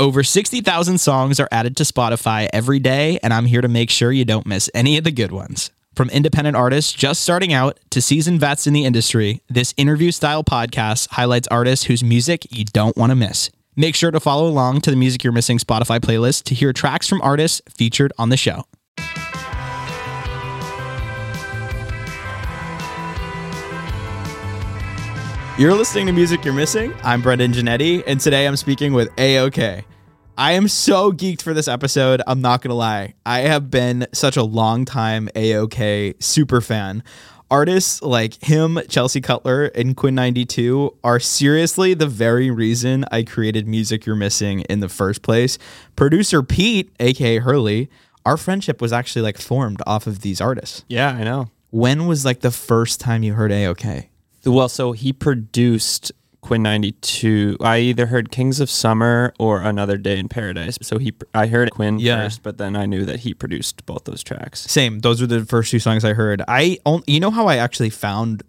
Over 60,000 songs are added to Spotify every day, and I'm here to make sure you don't miss any of the good ones. From independent artists just starting out to seasoned vets in the industry, this interview style podcast highlights artists whose music you don't want to miss. Make sure to follow along to the Music You're Missing Spotify playlist to hear tracks from artists featured on the show. You're listening to Music You're Missing. I'm Brendan Janetti, and today I'm speaking with AOK. I am so geeked for this episode. I'm not going to lie. I have been such a long time AOK super fan. Artists like him, Chelsea Cutler, and Quinn92 are seriously the very reason I created Music You're Missing in the first place. Producer Pete, aka Hurley, our friendship was actually like formed off of these artists. Yeah, I know. When was like the first time you heard AOK? Well, so he produced Quinn 92. I either heard Kings of Summer or Another Day in Paradise. So he I heard Quinn Yeah. first, but then I knew that he produced both those tracks. Same. Those were the first two songs I heard. I on- you know how I actually found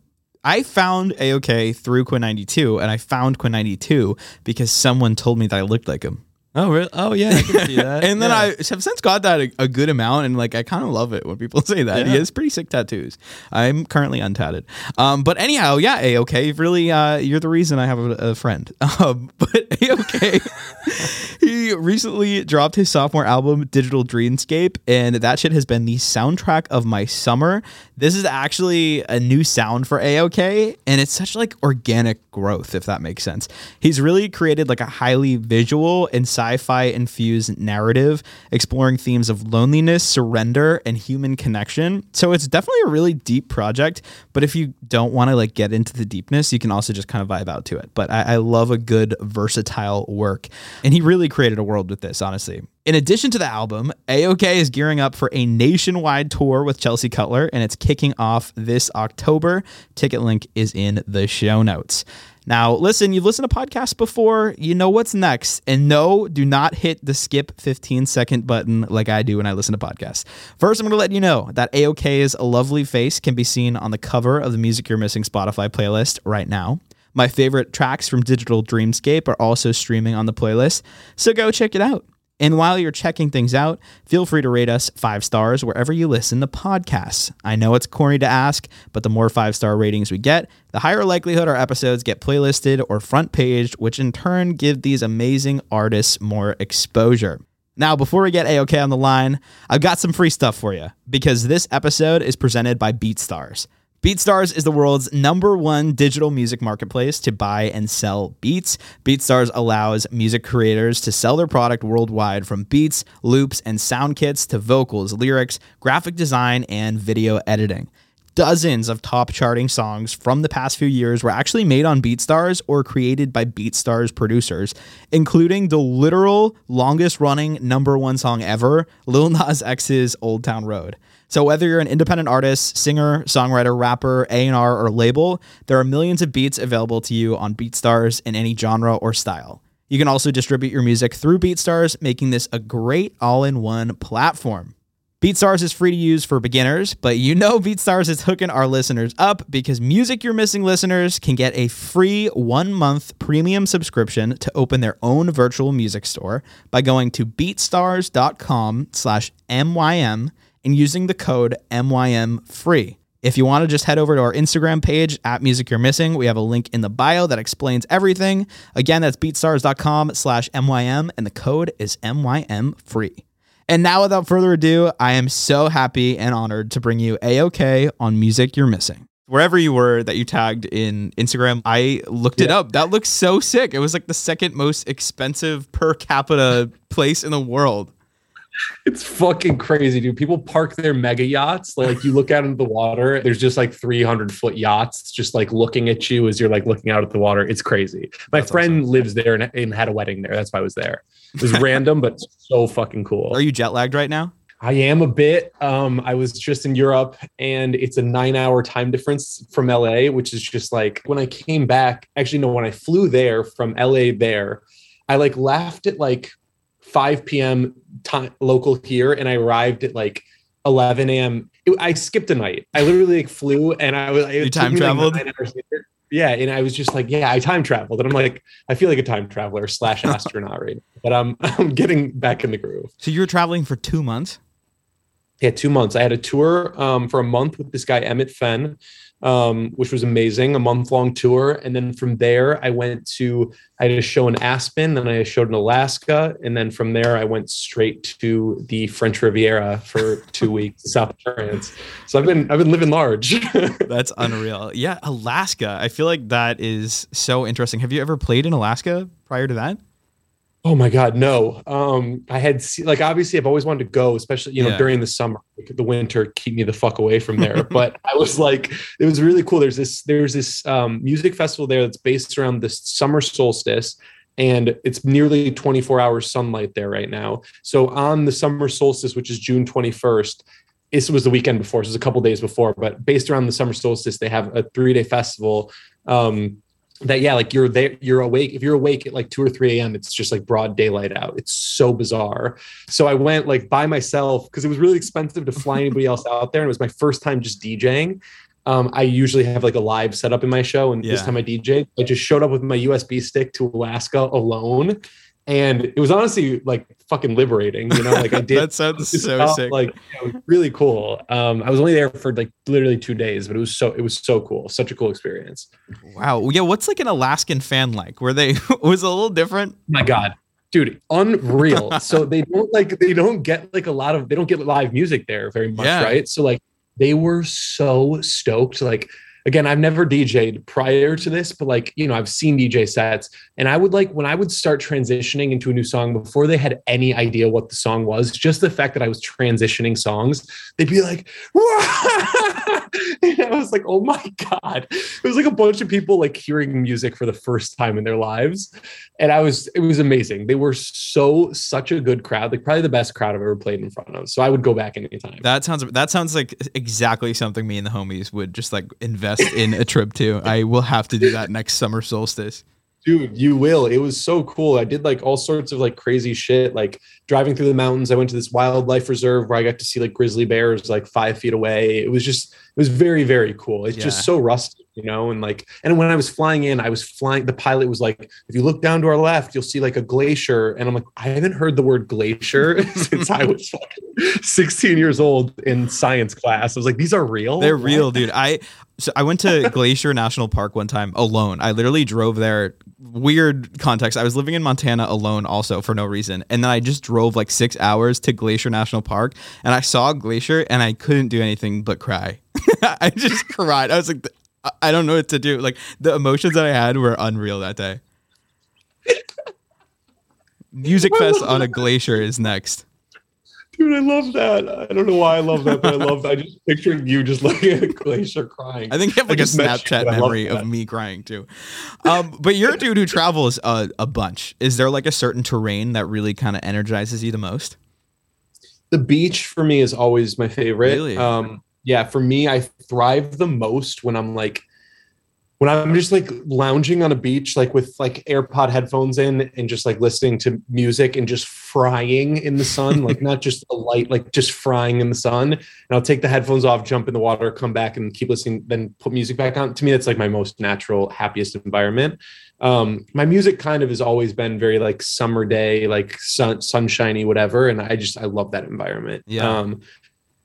I found AOK through Quinn 92 and I found Quinn 92 because someone told me that I looked like him. Oh, really? Oh, yeah, I can see that. and then Yeah. I have since got that a, a good amount, and like I kind of love it when people say that. He Yeah. has pretty sick tattoos. I'm currently untatted. Um, but anyhow, yeah, AOK. Really, uh, you're the reason I have a, a friend. Um, but AOK. he recently dropped his sophomore album, Digital Dreamscape, and that shit has been the soundtrack of my summer. This is actually a new sound for AOK, and it's such like organic growth, if that makes sense. He's really created like a highly visual and sci-fi infused narrative exploring themes of loneliness, surrender, and human connection. So it's definitely a really deep project. But if you don't want to like get into the deepness, you can also just kind of vibe out to it. But I, I love a good versatile work, and he really created a world with this, honestly. In addition to the album, AOK is gearing up for a nationwide tour with Chelsea Cutler, and it's kicking off this October. Ticket link is in the show notes. Now, listen, you've listened to podcasts before, you know what's next. And no, do not hit the skip 15 second button like I do when I listen to podcasts. First, I'm going to let you know that AOK's lovely face can be seen on the cover of the Music You're Missing Spotify playlist right now. My favorite tracks from Digital Dreamscape are also streaming on the playlist, so go check it out. And while you're checking things out, feel free to rate us five stars wherever you listen to podcasts. I know it's corny to ask, but the more five star ratings we get, the higher likelihood our episodes get playlisted or front paged, which in turn give these amazing artists more exposure. Now, before we get AOK on the line, I've got some free stuff for you because this episode is presented by BeatStars. BeatStars is the world's number one digital music marketplace to buy and sell beats. BeatStars allows music creators to sell their product worldwide from beats, loops, and sound kits to vocals, lyrics, graphic design, and video editing. Dozens of top charting songs from the past few years were actually made on BeatStars or created by BeatStars producers, including the literal longest running number one song ever, Lil Nas X's Old Town Road. So whether you're an independent artist, singer, songwriter, rapper, A&R, or label, there are millions of beats available to you on BeatStars in any genre or style. You can also distribute your music through BeatStars, making this a great all-in-one platform. BeatStars is free to use for beginners, but you know BeatStars is hooking our listeners up because Music You're Missing listeners can get a free one month premium subscription to open their own virtual music store by going to beatstars.com slash MYM and using the code MYM free. If you want to just head over to our Instagram page at Music You're Missing, we have a link in the bio that explains everything. Again, that's beatstars.com slash MYM and the code is MYM free. And now, without further ado, I am so happy and honored to bring you AOK on Music You're Missing. Wherever you were that you tagged in Instagram, I looked it up. That looks so sick. It was like the second most expensive per capita place in the world. It's fucking crazy, dude. People park their mega yachts. Like you look out into the water, there's just like 300 foot yachts just like looking at you as you're like looking out at the water. It's crazy. My That's friend awesome. lives there and, and had a wedding there. That's why I was there. It was random, but so fucking cool. Are you jet lagged right now? I am a bit. Um, I was just in Europe and it's a nine hour time difference from LA, which is just like when I came back, actually, no, when I flew there from LA there, I like laughed at like 5 p.m. time local here and I arrived at like 11 a.m. It- I skipped a night. I literally like flew and I was, You time me, like, traveled? later. yeah, and I was just like, yeah, I time traveled, and I'm like, I feel like a time traveler slash astronaut right now, but I'm I'm getting back in the groove. So you were traveling for two months. Yeah, two months. I had a tour um, for a month with this guy Emmett Fenn, um, which was amazing, a month long tour, and then from there I went to I had a show in Aspen, then I showed in Alaska, and then from there I went straight to the French Riviera for two weeks, South France. So I've been I've been living large. That's unreal. Yeah, Alaska. I feel like that is so interesting. Have you ever played in Alaska prior to that? Oh my God, no. Um, I had like obviously I've always wanted to go, especially you know Yeah. during the summer. Like, the winter keep me the fuck away from there. but I was like, it was really cool. There's this there's this um, music festival there that's based around the summer solstice, and it's nearly 24 hours sunlight there right now. So on the summer solstice, which is June 21st. This was the weekend before, so it was a couple days before, but based around the summer solstice, they have a three day festival um, that yeah like you're there you're awake if you're awake at like 2 or 3 a.m it's just like broad daylight out. It's so bizarre. So i went like by myself because it was really expensive to fly anybody else out there and it was my first time just djing. Um, i usually have like a live setup in my show and this time i dj i just showed up with my usb stick to alaska alone and it was honestly like fucking liberating you know like i did that sounds so about, sick. Like really cool. Um, I was only there for like literally two days, but it was so it was so cool. Such a cool experience. wow. Yeah. What's like an Alaskan fan like? Were they was a little different? my god dude unreal so they don't like they don't get like a lot of they don't get live music there very much Yeah. right so like they were so stoked like again i've never dj'd prior to this but like you know i've seen dj sets and i would like when i would start transitioning into a new song before they had any idea what the song was just the fact that i was transitioning songs they'd be like and i was like oh my god it was like a bunch of people like hearing music for the first time in their lives and I was it was amazing. They were so such a good crowd, like probably the best crowd I've ever played in front of. So I would go back anytime. That sounds that sounds like exactly something me and the homies would just like invest in a trip to. I will have to do that next summer solstice. Dude, you will. It was so cool. I did like all sorts of like crazy shit, like driving through the mountains. I went to this wildlife reserve where I got to see like grizzly bears like five feet away. It was just, it was very, very cool. It's Yeah. just so rustic, you know? And like, and when I was flying in, I was flying, the pilot was like, if you look down to our left, you'll see like a glacier. And I'm like, I haven't heard the word glacier since I was fucking 16 years old in science class. I was like, these are real? They're real, dude. I so I went to Glacier National Park one time alone. I literally drove there. Weird context. I was living in Montana alone also for no reason. And then I just drove like 6 hours to Glacier National Park and I saw glacier and I couldn't do anything but cry. I just cried. I was like I don't know what to do. Like the emotions that I had were unreal that day. Music Fest on a glacier is next. Dude, I love that. I don't know why I love that, but I love that. I just picturing you just looking at a glacier crying. I think you have like a met you, Snapchat I love memory of me crying too. Um, but you're a dude who travels a, a bunch. Is there like a certain terrain that really kind of energizes you the most? the beach for me is always my favorite. Really? Um, yeah, for me, I thrive the most when I'm like when I'm just like lounging on a beach, like with like AirPod headphones in and just like listening to music and just frying in the sun, like not just a light, like just frying in the sun. And I'll take the headphones off, jump in the water, come back and keep listening, then put music back on. To me, that's like my most natural, happiest environment. Um, my music kind of has always been very like summer day, like sun, sunshiny, whatever. And I just, I love that environment. Yeah. Um,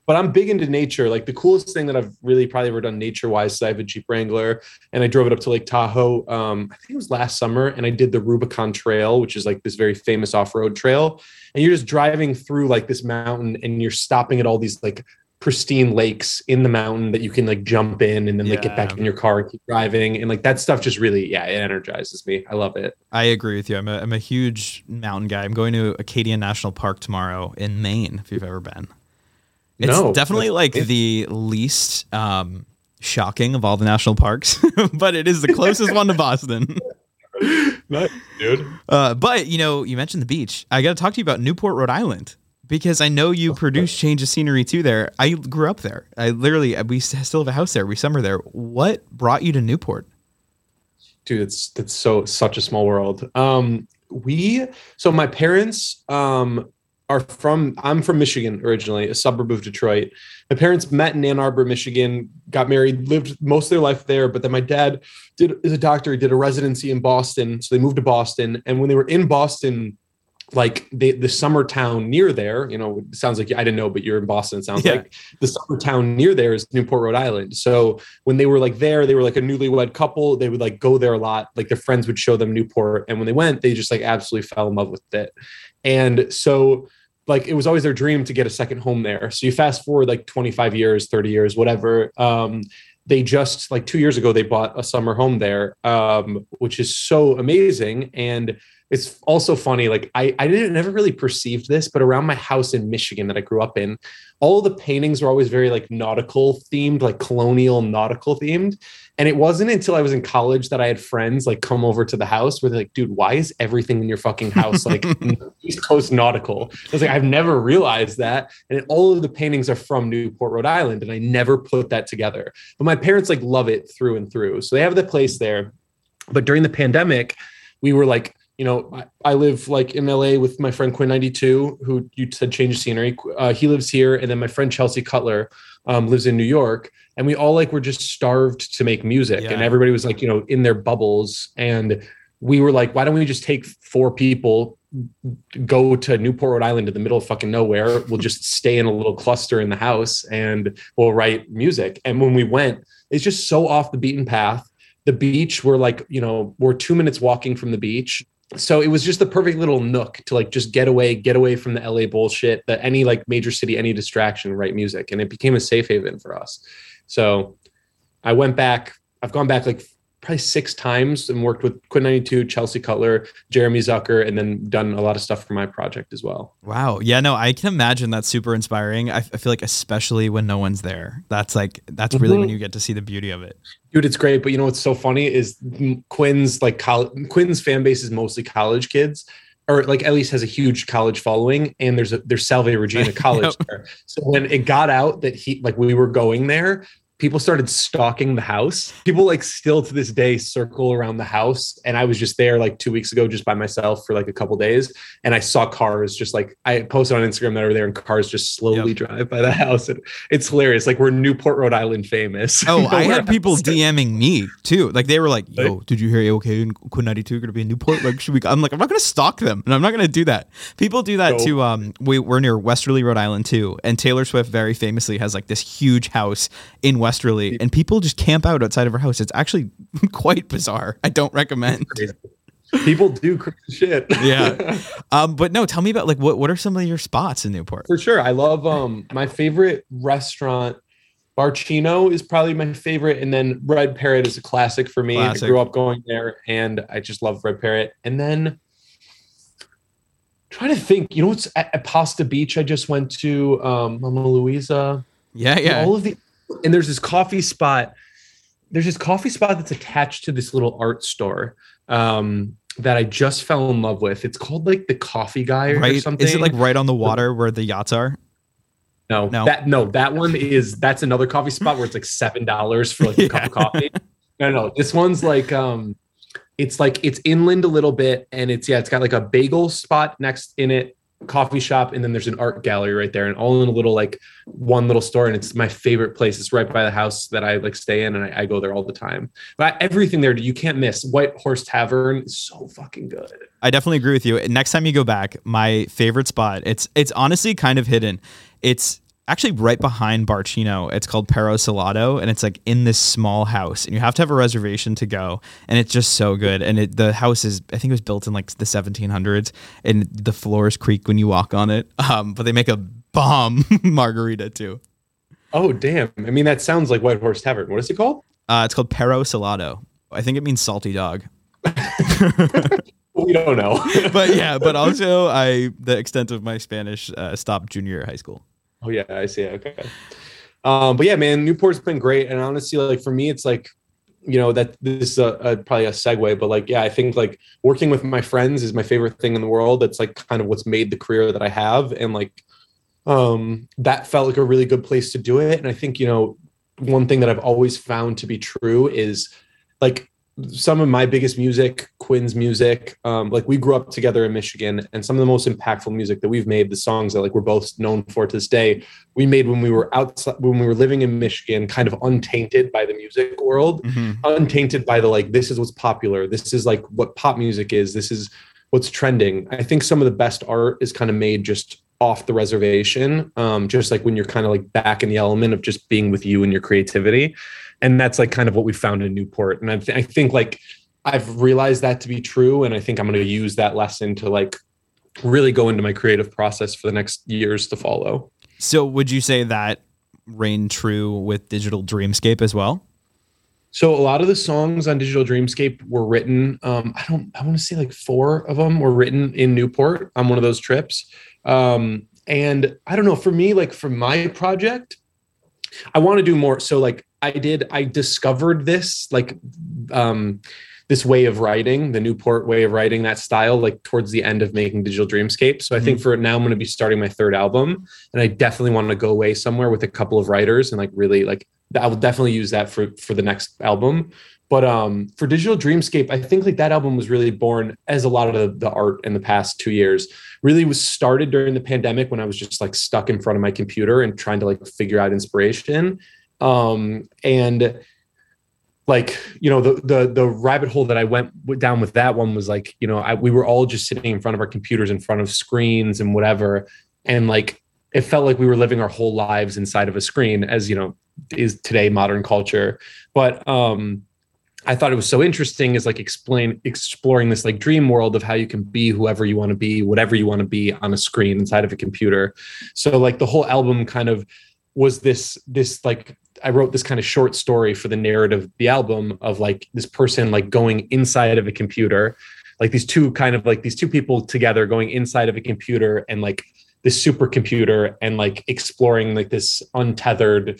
but I'm big into nature. Like the coolest thing that I've really probably ever done nature wise is I have a Jeep Wrangler and I drove it up to Lake Tahoe. Um, I think it was last summer and I did the Rubicon Trail, which is like this very famous off road trail. And you're just driving through like this mountain and you're stopping at all these like pristine lakes in the mountain that you can like jump in and then like get back in your car and keep driving. And like that stuff just really, yeah, it energizes me. I love it. I agree with you. I'm a, I'm a huge mountain guy. I'm going to Acadia National Park tomorrow in Maine, if you've ever been. It's No, definitely like amazing. the least um, shocking of all the national parks, but it is the closest one to Boston. nice, dude. Uh, but you know, you mentioned the beach. I got to talk to you about Newport, Rhode Island, because I know you produce Change of Scenery too. There, I grew up there. I literally we still have a house there. We summer there. What brought you to Newport? dude it's it's so such a small world um we so my parents um are from I'm from Michigan originally, a suburb of Detroit. My parents met in Ann Arbor, Michigan, got married, lived most of their life there. But then my dad did is a doctor, he did a residency in Boston. So they moved to Boston. And when they were in Boston, like the the summer town near there, you know, sounds like I didn't know, but you're in Boston. It sounds Yeah. like the summer town near there is Newport, Rhode Island. So when they were like there, they were like a newlywed couple. They would like go there a lot. Like their friends would show them Newport, and when they went, they just like absolutely fell in love with it. And so like it was always their dream to get a second home there. So you fast forward like 25 years, 30 years, whatever. Um, they just like two years ago they bought a summer home there, um, which is so amazing. And it's also funny, like I, I didn't never really perceived this, but around my house in Michigan that I grew up in, all the paintings were always very like nautical themed, like colonial nautical themed. And it wasn't until I was in college that I had friends like come over to the house where they're like, dude, why is everything in your fucking house like East Coast nautical? I was like, I've never realized that. And all of the paintings are from Newport, Rhode Island. And I never put that together. But my parents like love it through and through. So they have the place there. But during the pandemic, we were like, you know, I, I live like in LA with my friend Quinn 92, who you said change scenery. Uh, he lives here. And then my friend Chelsea Cutler um, lives in New York. And we all like were just starved to make music. Yeah. And everybody was like, you know, in their bubbles. And we were like, why don't we just take four people, go to Newport, Rhode Island, in the middle of fucking nowhere? We'll just stay in a little cluster in the house and we'll write music. And when we went, it's just so off the beaten path. The beach, we're like, you know, we're two minutes walking from the beach. So it was just the perfect little nook to like just get away, get away from the LA bullshit, that any like major city, any distraction, write music. And it became a safe haven for us. So I went back, I've gone back like probably six times and worked with Quinn 92, Chelsea Cutler, Jeremy Zucker, and then done a lot of stuff for my project as well. Wow. Yeah, no, I can imagine that's super inspiring. I, I feel like especially when no one's there. That's like that's really Mhm. when you get to see the beauty of it. Dude, it's great. But you know what's so funny is Quinn's like college, Quinn's fan base is mostly college kids, or like at least has a huge college following. And there's a there's Salve Regina College Yep. there. So when it got out that he like we were going there, people started stalking the house. People like still to this day circle around the house. And I was just there like two weeks ago, just by myself for like a couple days, and I saw cars just like I posted on Instagram that were there, and cars just slowly drive by the house. And it's hilarious. Like we're Newport, Rhode Island famous. Oh, I had people. DMing me too. Like they were like, "Yo, did you hear OK and Quinn 92 going to be in Newport? Like, should we?" go?" I'm like, "I'm not going to stalk them, and I'm not going to do that." People do that No. too. Um, we we're near Westerly, Rhode Island too, and Taylor Swift very famously has like this huge house in Westerly, and people just camp out outside of her house. It's actually quite bizarre. I don't recommend. People do crazy shit. Yeah. Um, but no, tell me about like what what are some of your spots in Newport? For sure. I love um my favorite restaurant. Barcino is probably my favorite, and then Red Parrot is a classic for me. Classic. I grew up going there, and I just love Red Parrot. And then trying to think, you know what's at, at Pasta Beach? I just went to um, Mama Luisa. Yeah, yeah. All of the and there's this coffee spot. There's this coffee spot that's attached to this little art store um, that I just fell in love with. It's called like the Coffee Guy or right? something. Is it like right on the water where the yachts are? No, No? that no, that one is that's another coffee spot where it's like seven dollars for like a cup of coffee. No, no, this one's like um, it's like it's inland a little bit, and it's yeah, it's got like a bagel spot next in it, coffee shop, and then there's an art gallery right there, and all in a little like one little store, and it's my favorite place. It's right by the house that I like stay in, and I, I go there all the time. But everything there, you can't miss. White Horse Tavern is so fucking good. I definitely agree with you. Next time you go back, my favorite spot, it's it's honestly kind of hidden. It's actually right behind Barcino. It's called Perro Salado and it's like in this small house and you have to have a reservation to go and it's just so good and it, the house is I think it was built in like the 1700s and the floors creak when you walk on it. Um, but they make a bomb margarita too. Oh damn! I mean, that sounds like White Horse Tavern. What is it called? Uh, it's called Perro Salado. I think it means salty dog. We don't know. But yeah, but also I the extent of my Spanish uh, stopped junior high school. Oh yeah, I see. Okay. Um, but yeah, man, Newport's been great, and honestly, like for me, it's like, you know, that this is a, a probably a segue, but like, yeah, I think like working with my friends is my favorite thing in the world. That's like kind of what's made the career that I have, and like, um, that felt like a really good place to do it. And I think you know, one thing that I've always found to be true is like some of my biggest music, Quinn's music, um, like we grew up together in Michigan, and some of the most impactful music that we've made, the songs that like we're both known for to this day, we made when we were outside, when we were living in Michigan, kind of untainted by the music world, Mm-hmm. untainted by the like, this is what's popular, this is like what pop music is, this is what's trending. I think some of the best art is kind of made just off the reservation, um, just like when you're kind of like back in the element of just being with you and your creativity and that's like kind of what we found in Newport. And I, th- I think like I've realized that to be true, and I think I'm going to use that lesson to like really go into my creative process for the next years to follow. So would you say that reigned true with Digital Dreamscape as well? So a lot of the songs on Digital Dreamscape were written. Um, I don't. I want to say like four of them were written in Newport on one of those trips. Um, and I don't know. For me, like for my project, I want to do more. So like I did. I discovered this like um, this way of writing, the Newport way of writing, that style, like towards the end of making Digital Dreamscape. So I think for now, I'm going to be starting my third album, and I definitely want to go away somewhere with a couple of writers and like really like I will definitely use that for for the next album. But um, for Digital Dreamscape, I think like that album was really born as a lot of the, the art in the past two years really was started during the pandemic when I was just like stuck in front of my computer and trying to like figure out inspiration. Um, and like you know the the the rabbit hole that I went down with that one was like you know I, we were all just sitting in front of our computers in front of screens and whatever and like it felt like we were living our whole lives inside of a screen as you know is today modern culture. But um I thought it was so interesting is like explain exploring this like dream world of how you can be whoever you want to be whatever you want to be on a screen inside of a computer. So like the whole album kind of was this this like I wrote this kind of short story for the narrative of the album of like this person like going inside of a computer, like these two kind of like these two people together going inside of a computer and like this supercomputer and like exploring like this untethered,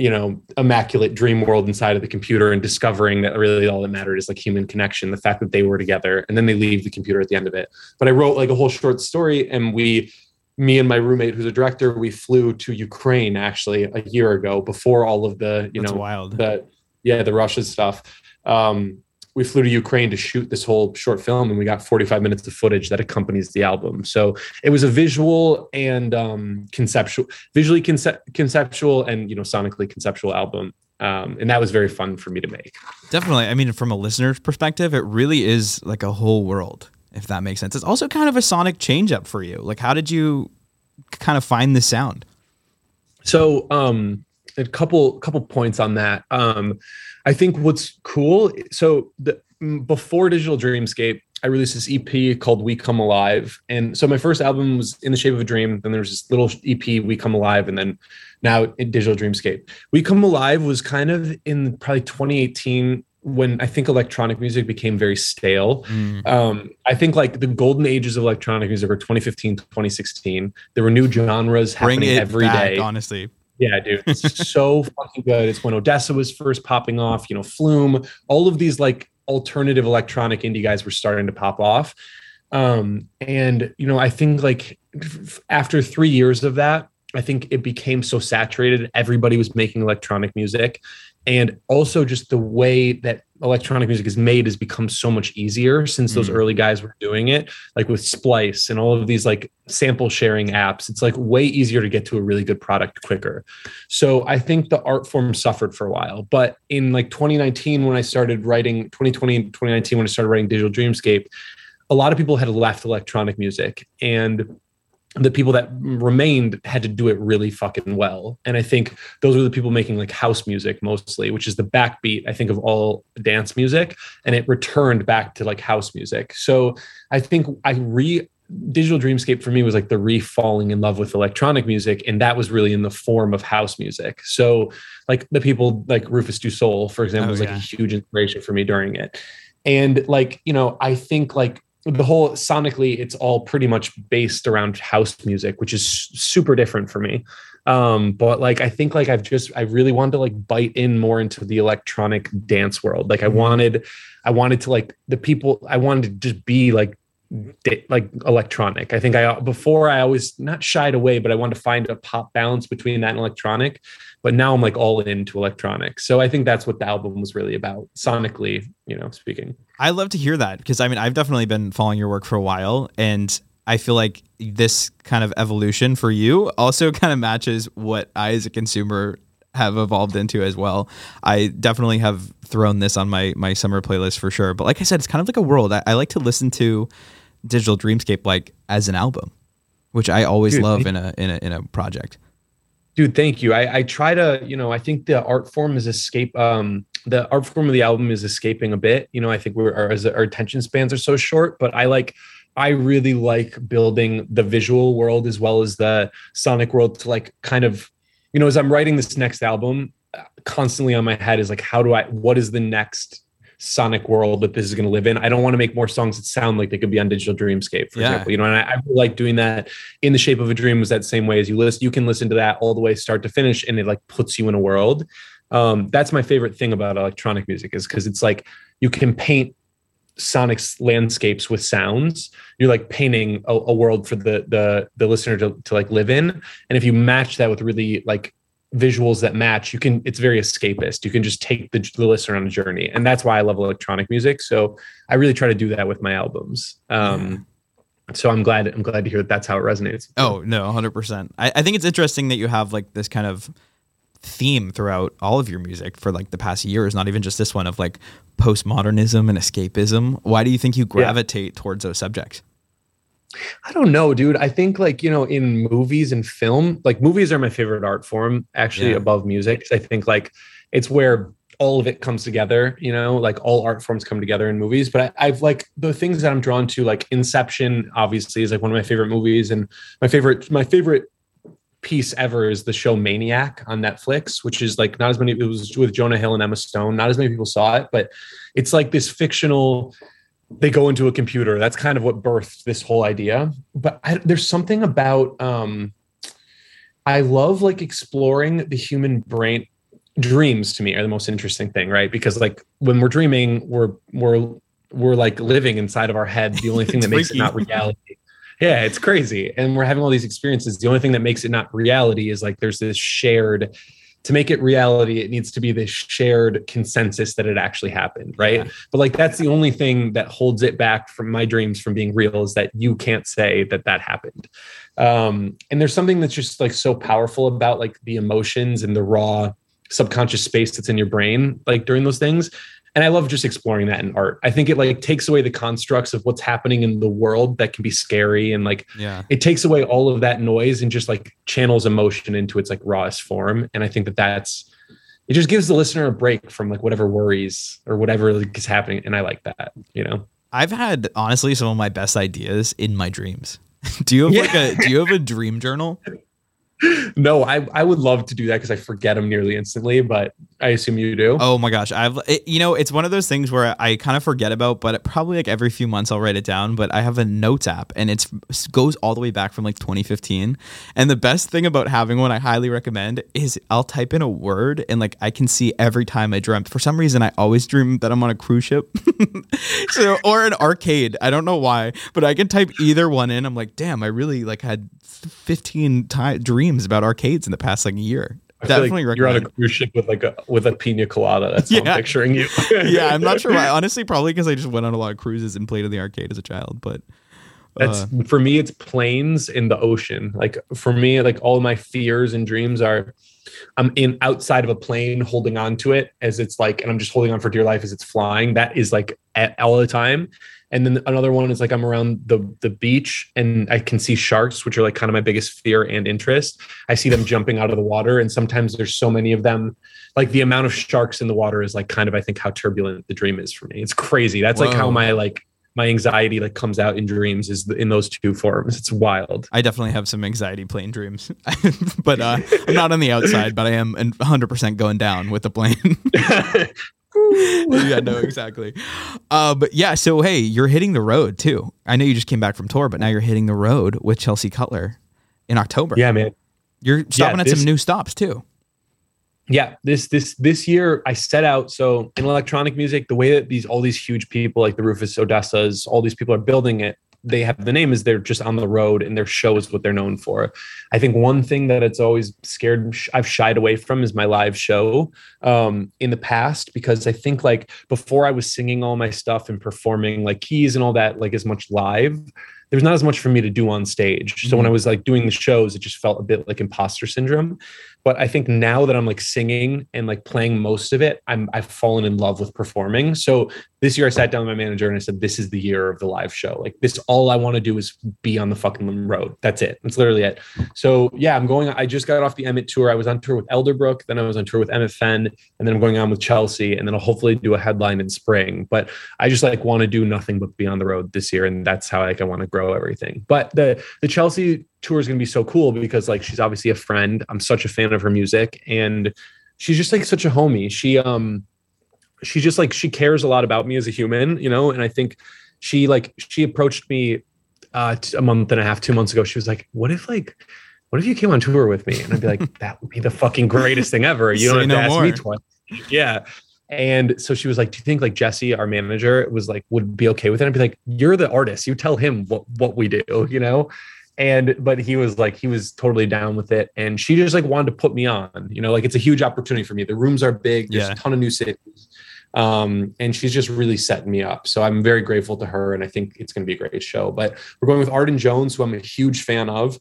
you know, immaculate dream world inside of the computer and discovering that really all that mattered is like human connection, the fact that they were together and then they leave the computer at the end of it. But I wrote like a whole short story and we me and my roommate who's a director we flew to ukraine actually a year ago before all of the you That's know wild. the yeah the russia stuff um we flew to ukraine to shoot this whole short film and we got 45 minutes of footage that accompanies the album so it was a visual and um conceptual visually conce- conceptual and you know sonically conceptual album um, and that was very fun for me to make Definitely. I mean, from a listener's perspective, it really is like a whole world, if that makes sense. It's also kind of a sonic change up for you. Like, how did you kind of find the sound? So, um, a couple couple points on that. Um, I think what's cool. So, the, mm, before Digital Dreamscape, I released this EP called "We Come Alive," and so my first album was "In the Shape of a Dream." Then there was this little EP, "We Come Alive," and then now in Digital Dreamscape. "We Come Alive" was kind of in probably 2018 when I think electronic music became very stale. Um, I think like the golden ages of electronic music were 2015, 2016. There were new genres Bring happening every day. back, honestly. Yeah, dude, it's so fucking good. It's when ODESZA was first popping off, you know, Flume, all of these like alternative electronic indie guys were starting to pop off. Um, and you know, I think like f- after three years of that, I think it became so saturated. Everybody was making electronic music. And also just the way that electronic music is made has become so much easier since those Mm. early guys were doing it, like with Splice and all of these like sample sharing apps. It's like way easier to get to a really good product quicker. So I think the art form suffered for a while. But in like 2019, when I started writing, 2020 and 2019, when I started writing Digital Dreamscape, a lot of people had left electronic music. And the people that remained had to do it really fucking well. And I think those were the people making like house music mostly, which is the backbeat, I think, of all dance music. And it returned back to like house music. So I think I re digital dreamscape for me was like the re-falling in love with electronic music and that was really in the form of house music so like the people like rufus du Sol, for example Oh, was like yeah. a huge inspiration for me during it and like you know i think like the whole sonically it's all pretty much based around house music which is super different for me um but like i think like i've just i really wanted to like bite in more into the electronic dance world like i Mhm. wanted i wanted to like the people i wanted to just be like like electronic. I think I before I always not shied away, but I wanted to find a pop balance between that and electronic. But now I'm like all into electronics. So I think that's what the album was really about, sonically, you know, speaking. I love to hear that because I mean I've definitely been following your work for a while and I feel like this kind of evolution for you also kind of matches what I as a consumer have evolved into as well. I definitely have thrown this on my my summer playlist for sure. But like I said, it's kind of like a world. I, I like to listen to Digital Dreamscape like as an album, which I always Dude, love in a in a in a project. Dude, thank you. I, I try to, you know, I think the art form is escape. Um, the art form of the album is escaping a bit. You know, I think we're our, our attention spans are so short, but I like, I really like building the visual world as well as the sonic world to like kind of, you know, as I'm writing this next album, uh, constantly on my head is like, how do I, what is the next sonic world that this is going to live in? I don't want to make more songs that sound like they could be on Digital Dreamscape, for Yeah. example. You know, and I, I really like doing that in the shape of a dream was that same way as you list. you can listen to that all the way start to finish and it like puts you in a world um that's my favorite thing about electronic music is because it's like you can paint sonic landscapes with sounds you're like painting a, a world for the the the listener to, to like live in and if you match that with really like visuals that match you can it's very escapist. You can just take the, the listener on a journey. And that's why i love electronic music. So i really try to do that with my albums. Um so i'm glad i'm glad to hear that that's how it resonates. Oh no, hundred percent. I, I think it's interesting that you have like this kind of theme throughout all of your music for like the past years, not even just this one of like postmodernism and escapism. Why do you think you gravitate towards those subjects? I don't know, dude. I think like, you know, in movies and film, like movies are my favorite art form actually Yeah. above music. I think like it's where all of it comes together, you know, like all art forms come together in movies. But I, I've like the things that I'm drawn to, like Inception, obviously, is like one of my favorite movies. And my favorite, my favorite piece ever is the show Maniac on Netflix, which is like not as many, it was with Jonah Hill and Emma Stone. Not as many people saw it, but it's like this fictional they go into a computer. That's kind of what birthed this whole idea. But I, there's something about um, I love like exploring the human brain. Dreams to me are the most interesting thing, right? Because like when we're dreaming, we're we're we're like living inside of our head. The only thing that makes freaky. it not reality. Yeah, it's crazy. And we're having all these experiences. The only thing that makes it not reality is like there's this shared to make it reality, it needs to be this shared consensus that it actually happened, right? Yeah. But like that's the only thing that holds it back from my dreams from being real is that you can't say that that happened. Um, and there's something that's just like so powerful about like the emotions and the raw subconscious space that's in your brain, like during those things. And I love just exploring that in art. I think it like takes away the constructs of what's happening in the world that can be scary and like Yeah. it takes away all of that noise and just like channels emotion into its like rawest form and i think that that's it just gives the listener a break from like whatever worries or whatever like, is happening and i like that you know I've had honestly some of my best ideas in my dreams. do you have like a do you have a dream journal? no i i would love to do that because i forget them nearly instantly but i assume you do Oh my gosh, I've it, you know it's one of those things where I kind of forget about, but probably like every few months I'll write it down. But I have a notes app, and it's goes all the way back from like 2015. And the best thing about having one, I highly recommend, is I'll type in a word, and like I can see every time I dreamt. For some reason, I always dream that I'm on a cruise ship, so or an arcade. I don't know why, but I can type either one in. I'm like, damn, I really like had 15 ti dreams about arcades in the past like a year. I feel like Definitely you're on a cruise ship with like a with a pina colada that's how Yeah. i'm picturing you yeah, I'm not sure why. Honestly, probably because I just went on a lot of cruises and played in the arcade as a child. But That's uh, for me. It's planes in the ocean. Like for me, like all my fears and dreams are, I'm in outside of a plane, holding on to it as it's like, and I'm just holding on for dear life as it's flying. That is like at, all the time. And then another one is like I'm around the the beach and I can see sharks, which are like kind of my biggest fear and interest. I see them jumping out of the water, and sometimes there's so many of them. Like the amount of sharks in the water is like kind of I think how turbulent the dream is for me. It's crazy. That's like how my like my anxiety like comes out in dreams is in those two forms. It's wild. I definitely have some anxiety plane dreams. but uh, I'm not on the outside, but I am 100% going down with the plane. yeah, no, exactly. Uh, but yeah, so hey, you're hitting the road too. I know you just came back from tour, but now you're hitting the road with Chelsea Cutler in October. yeah, man. You're stopping at this- some new stops too. yeah this this this year i set out so in electronic music the way that these all these huge people like the rufus ODESZAs all these people are building it they have the name is they're just on the road and their show is what they're known for. I think one thing that it's always scared I've shied away from is my live show um, in the past because I think like before I was singing all my stuff and performing like keys and all that like as much live there's not as much for me to do on stage. So when I mm-hmm. was like doing the shows, it just felt a bit like imposter syndrome. But I think now that I'm like singing and like playing most of it, I'm I've fallen in love with performing. So this year I sat down with my manager and I said, This is the year of the live show. Like this, all I want to do is be on the fucking road. That's it. That's literally it. So yeah, I'm going. I just got off the Emmett tour. I was on tour with Elderbrook, then I was on tour with Emmett Fenn, and then I'm going on with Chelsea, and then I'll hopefully do a headline in spring. But I just like want to do nothing but be on the road this year, and that's how like I want to grow everything. But the the Chelsea tour is going to be so cool because like she's obviously a friend. I'm such a fan of her music and she's just like such a homie. She um she just like she cares a lot about me as a human, you know, and I think she like she approached me uh a month and a half, 2 months ago. She was like, "What if like what if you came on tour with me?" And I'd be like, "That would be the fucking greatest thing ever. You don't have no to ask more. me twice." Yeah. And so she was like, "Do you think like Jesse, our manager, was like would be okay with it?" I'd be like, "You're the artist. You tell him what what we do, you know." and but he was like he was totally down with it and she just like wanted to put me on you know like it's a huge opportunity for me the rooms are big there's yeah. a ton of new cities um, and she's just really setting me up. So i'm very grateful to her and i think it's going to be a great show. But we're going with arden jones who i'm a huge fan of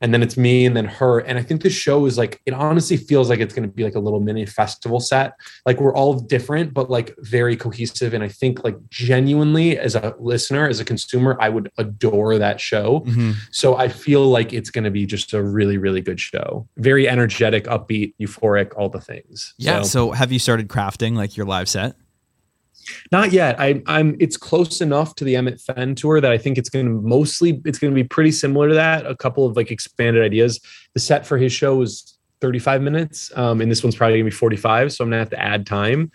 and then it's me and then her and i think the show is like it honestly feels like it's going to be like a little mini festival set. Like we're all different but like very cohesive and i think like genuinely as a listener as a consumer i would adore that show. Mm-hmm. so i feel like it's going to be just a really really good show. Very energetic upbeat euphoric all the things. Yeah so, so have you started crafting like your live set not yet. I, I'm. It's close enough to the Emmett Fenn tour that I think it's going to mostly. It's going to be pretty similar to that. A couple of like expanded ideas. The set for his show was 35 minutes, um, and this one's probably going to be 45. So I'm going to have to add time.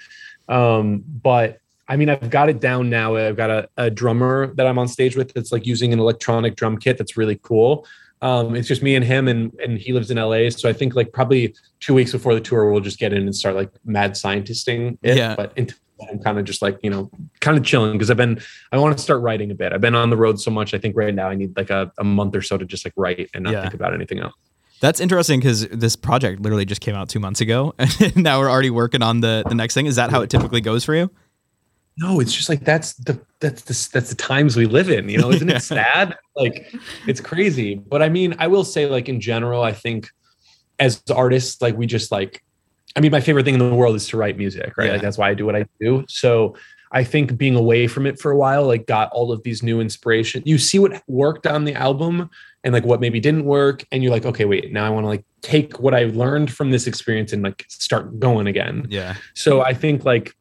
Um, but I mean, I've got it down now. I've got a, a drummer that I'm on stage with that's like using an electronic drum kit that's really cool. Um, it's just me and him, and and he lives in LA. So I think like probably two weeks before the tour, we'll just get in and start like mad scientisting it. Yeah. But until I'm kind of just like, you know, kind of chilling because I've been, I want to start writing a bit. I've been on the road so much. I think right now I need like a, a month or so to just like write and not yeah. think about anything else. That's interesting because this project literally just came out two months ago, and now we're already working on the the next thing. Is that how it typically goes for you? No, it's just like that's the that's the that's the times we live in. You know, isn't it sad? Like it's crazy. But I mean, I will say, like in general, I think as artists, like we just like I mean, my favorite thing in the world is to write music, right? Yeah. Like that's why I do what I do. So I think being away from it for a while, like got all of these new inspiration. You see what worked on the album and like what maybe didn't work. And you're like, okay, wait, now I want to like take what I learned from this experience and like start going again. Yeah. So I think like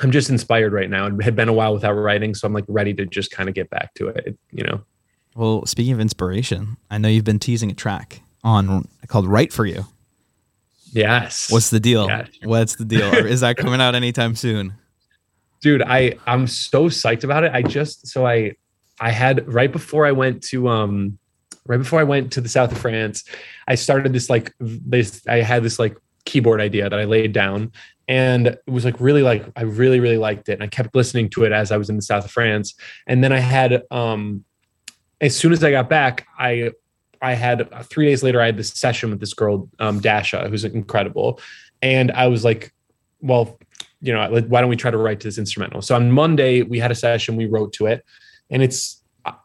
I'm just inspired right now. It had been a while without writing. So I'm like ready to just kind of get back to it, you know? Well, speaking of inspiration, I know you've been teasing a track on called Right for You. Yes. What's the deal? Yeah. What's the deal? is that coming out anytime soon? Dude, I I'm so psyched about it. I just so I I had right before I went to um right before I went to the south of France, I started this like this I had this like keyboard idea that I laid down and it was like really like I really really liked it and I kept listening to it as I was in the south of France and then I had um as soon as I got back I I had uh, three days later, I had this session with this girl, um, Dasha, who's incredible. And I was like, well, you know, why don't we try to write to this instrumental? So on Monday, we had a session, we wrote to it. And it's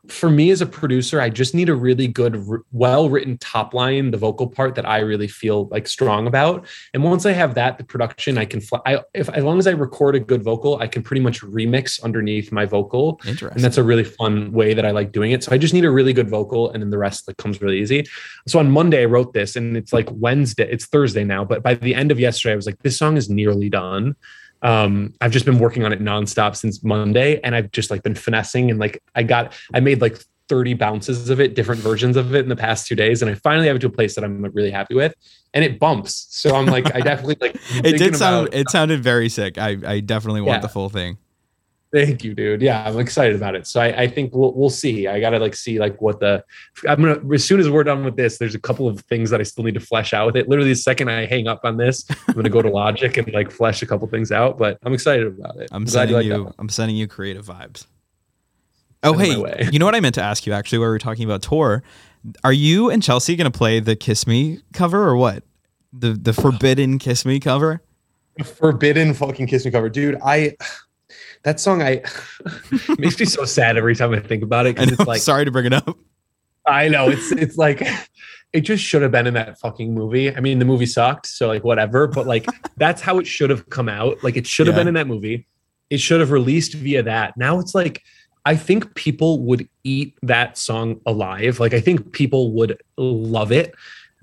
for me as a producer, I just need a really good, well written top line, the vocal part that I really feel like strong about. And once I have that, the production, I can, fly, I, if as long as I record a good vocal, I can pretty much remix underneath my vocal. Interesting. And that's a really fun way that I like doing it. So I just need a really good vocal, and then the rest like comes really easy. So on Monday, I wrote this, and it's like Wednesday, it's Thursday now, but by the end of yesterday, I was like, this song is nearly done um i've just been working on it nonstop since monday and i've just like been finessing and like i got i made like 30 bounces of it different versions of it in the past two days and i finally have it to a place that i'm really happy with and it bumps. So i'm like i definitely like it did sound about, it sounded very sick. I i definitely want yeah. the full thing Thank you, dude. Yeah, I'm excited about it. So I, I think we'll we'll see. I gotta like see like what the I'm gonna as soon as we're done with this, there's a couple of things that I still need to flesh out with it. Literally the second I hang up on this, I'm gonna go to Logic and like flesh a couple things out. But I'm excited about it. I'm, I'm sending you, like I'm sending you creative vibes. Oh, hey, you know what I meant to ask you actually, while we were talking about tour? Are you and Chelsea going to play the Kiss Me cover or what? The the Forbidden Kiss Me cover? The forbidden fucking kiss me cover dude i that song i makes me so sad every time i think about it because know, it's like sorry to bring it up. i know it's it's like it just should have been in that fucking movie. I mean the movie sucked so like whatever but like that's how it should have come out. Like it should have Yeah. been in that movie. It should have released via that. Now it's like i think people would eat that song alive. Like i think people would love it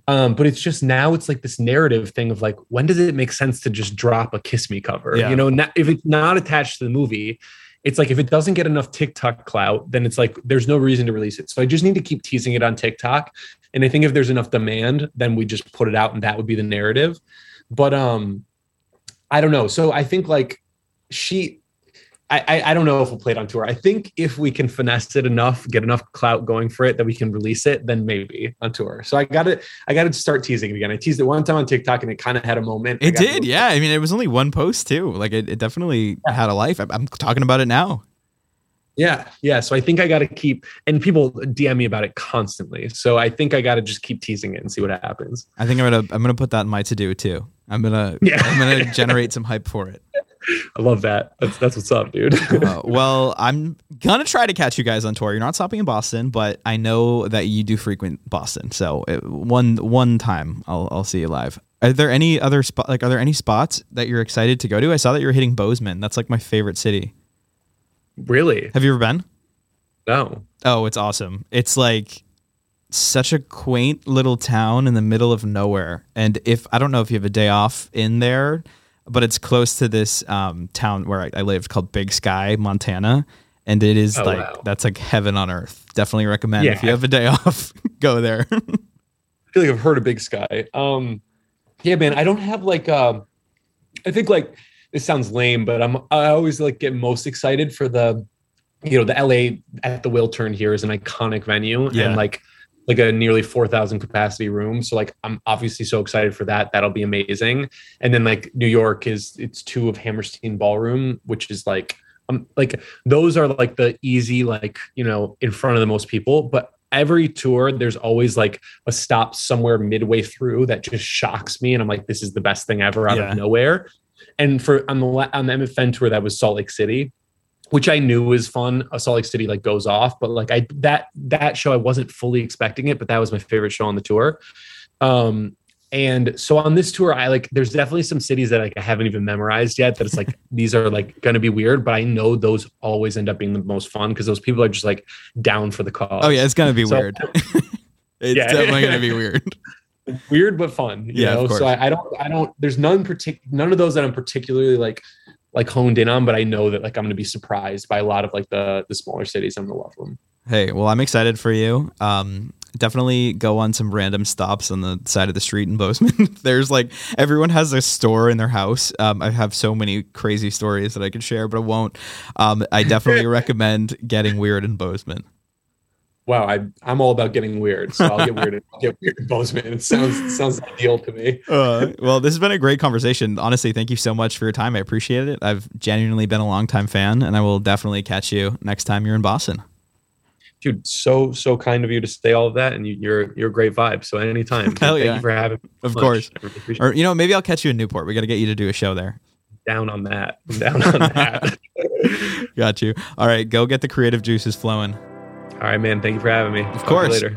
um, but it's just now it's like this narrative thing of like when does it make sense to just drop a kiss me cover? Yeah. you know not, if it's not attached to the movie it's like if it doesn't get enough tiktok clout then it's like there's no reason to release it. So i just need to keep teasing it on tiktok. And i think if there's enough demand then we just put it out and that would be the narrative. But um i don't know. So i think like she I, I don't know if we'll play it on tour. I think if we can finesse it enough, get enough clout going for it that we can release it, then maybe on tour. So I got to I got to start teasing it again. I teased it one time on TikTok and it kind of had a moment. It did, yeah. I mean, it was only one post too. Like it, it definitely had a life. I'm, I'm talking about it now. Yeah, yeah. So I think I got to keep, and people DM me about it constantly. So I think I got to just keep teasing it and see what happens. I think I'm gonna I'm gonna put that in my to do too. I'm gonna Yeah. I'm gonna generate some hype for it. I love that. That's that's what's up, dude. Uh, well, I'm gonna try to catch you guys on tour. You're not stopping in Boston, but I know that you do frequent Boston. So uh, one one time I'll I'll see you live. Are there any other spot like are there any spots that you're excited to go to? I saw that you're hitting Bozeman. That's like my favorite city. really? Have you ever been? No. Oh, it's awesome. It's like such a quaint little town in the middle of nowhere. And if I don't know if you have a day off in there, but it's close to this um, town where I, I lived called Big Sky, Montana. And it is Oh, like wow. that's like heaven on earth. Definitely recommend if you have a day off, go there. I feel like I've heard of Big Sky. Um, yeah, man. I don't have like. Um, I think like this sounds lame, but I'm. I always like get most excited for the, you know, the LA at the Wiltern here is an iconic venue Yeah. and like like a nearly four thousand capacity room. So like I'm obviously so excited for that. That'll be amazing. And then like New York is it's two of Hammerstein Ballroom, which is like um like those are like the easy like you know in front of the most people, but every tour there's always like a stop somewhere midway through that just shocks me and i'm like this is the best thing ever out Yeah. of nowhere and for on the on the mfn tour that was salt lake city which i knew was fun a salt lake city like goes off but like i that that show i wasn't fully expecting it but that was my favorite show on the tour um and so on this tour i like there's definitely some cities that like i haven't even memorized yet that it's like these are like going to be weird but i know those always end up being the most fun because those people are just like down for the cause oh yeah, it's gonna be So- weird. it's Yeah. definitely gonna be weird. weird but fun you Yeah, know so I, I don't i don't there's none partic- none of those that i'm particularly like like honed in on but i know that like i'm gonna be surprised by a lot of like the the smaller cities i'm gonna love them Hey, well, I'm excited for you. Um, definitely go on some random stops on the side of the street in Bozeman. There's like everyone has a store in their house. Um, I have so many crazy stories that I could share, but I won't. Um, I definitely recommend getting weird in Bozeman. Wow I, i'm all about getting weird so i'll get weird i'll get weird in bozeman it sounds it sounds ideal to me Uh, well, this has been a great conversation. Honestly, thank you so much for your time. I appreciate it. I've genuinely been a longtime fan, and I will definitely catch you next time you're in Boston. dude so so kind of you to say all of that and you, you're you're a great vibe so anytime Hell thank yeah. you for having me Of so much. course. Really Or you know, maybe I'll catch you in Newport. We got to get you to do a show there. down on that I'm down on that Got you. All right, go get the creative juices flowing. All right man. Thank you for having me. Of course. later